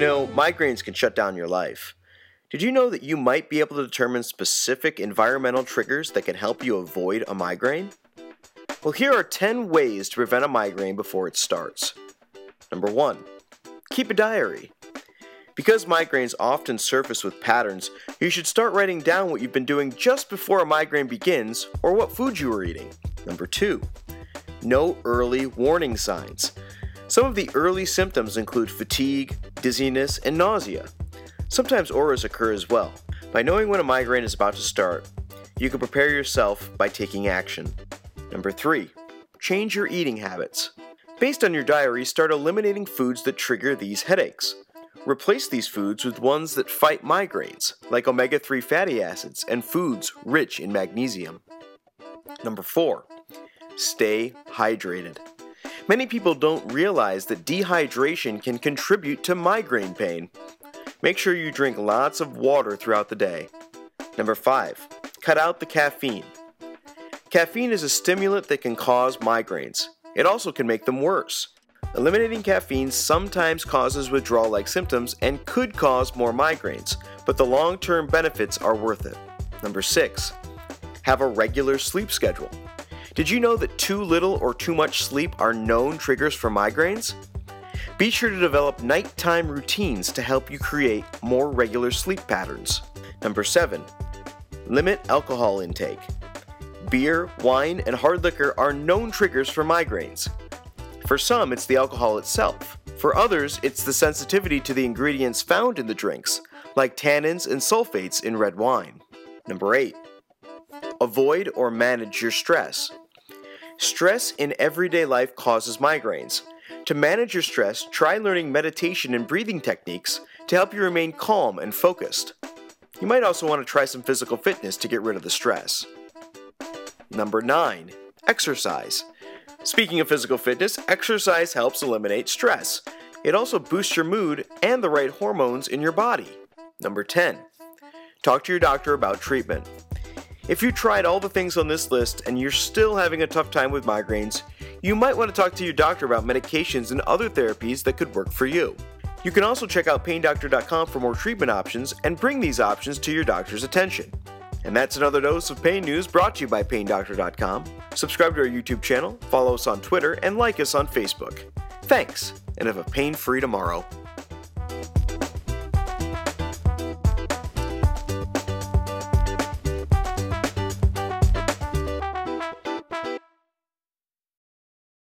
know, migraines can shut down your life. Did you know that you might be able to determine specific environmental triggers that can help you avoid a migraine? Well, here are 10 ways to prevent a migraine before it starts. Number 1. Keep a diary. Because migraines often surface with patterns, you should start writing down what you've been doing just before a migraine begins or what food you were eating. Number 2. Know early warning signs. Some of the early symptoms include fatigue, dizziness, and nausea. Sometimes auras occur as well. By knowing when a migraine is about to start, you can prepare yourself by taking action. Number 3. Change your eating habits. Based on your diary, start eliminating foods that trigger these headaches. Replace these foods with ones that fight migraines, like omega 3 fatty acids and foods rich in magnesium. Number 4. Stay hydrated. Many people don't realize that dehydration can contribute to migraine pain. Make sure you drink lots of water throughout the day. Number 5. Cut out the caffeine. Caffeine is a stimulant that can cause migraines. It also can make them worse. Eliminating caffeine sometimes causes withdrawal like symptoms and could cause more migraines, but the long term benefits are worth it. Number 6. Have a regular sleep schedule. Did you know that too little or too much sleep are known triggers for migraines? Be sure to develop nighttime routines to help you create more regular sleep patterns. Number 7. Limit alcohol intake. Beer, wine, and hard liquor are known triggers for migraines. For some, it's the alcohol itself. For others, it's the sensitivity to the ingredients found in the drinks, like tannins and sulfates in red wine. Number 8. Avoid or manage your stress. Stress in everyday life causes migraines. To manage your stress, try learning meditation and breathing techniques to help you remain calm and focused. You might also want to try some physical fitness to get rid of the stress. Number 9. Exercise. Speaking of physical fitness, exercise helps eliminate stress. It also boosts your mood and the right hormones in your body. Number 10. Talk to your doctor about treatment. If you tried all the things on this list and you're still having a tough time with migraines, you might want to talk to your doctor about medications and other therapies that could work for you. You can also check out paindoctor.com for more treatment options and bring these options to your doctor's attention. And that's another dose of pain news brought to you by paindoctor.com. Subscribe to our YouTube channel, follow us on Twitter, and like us on Facebook. Thanks, and have a pain free tomorrow.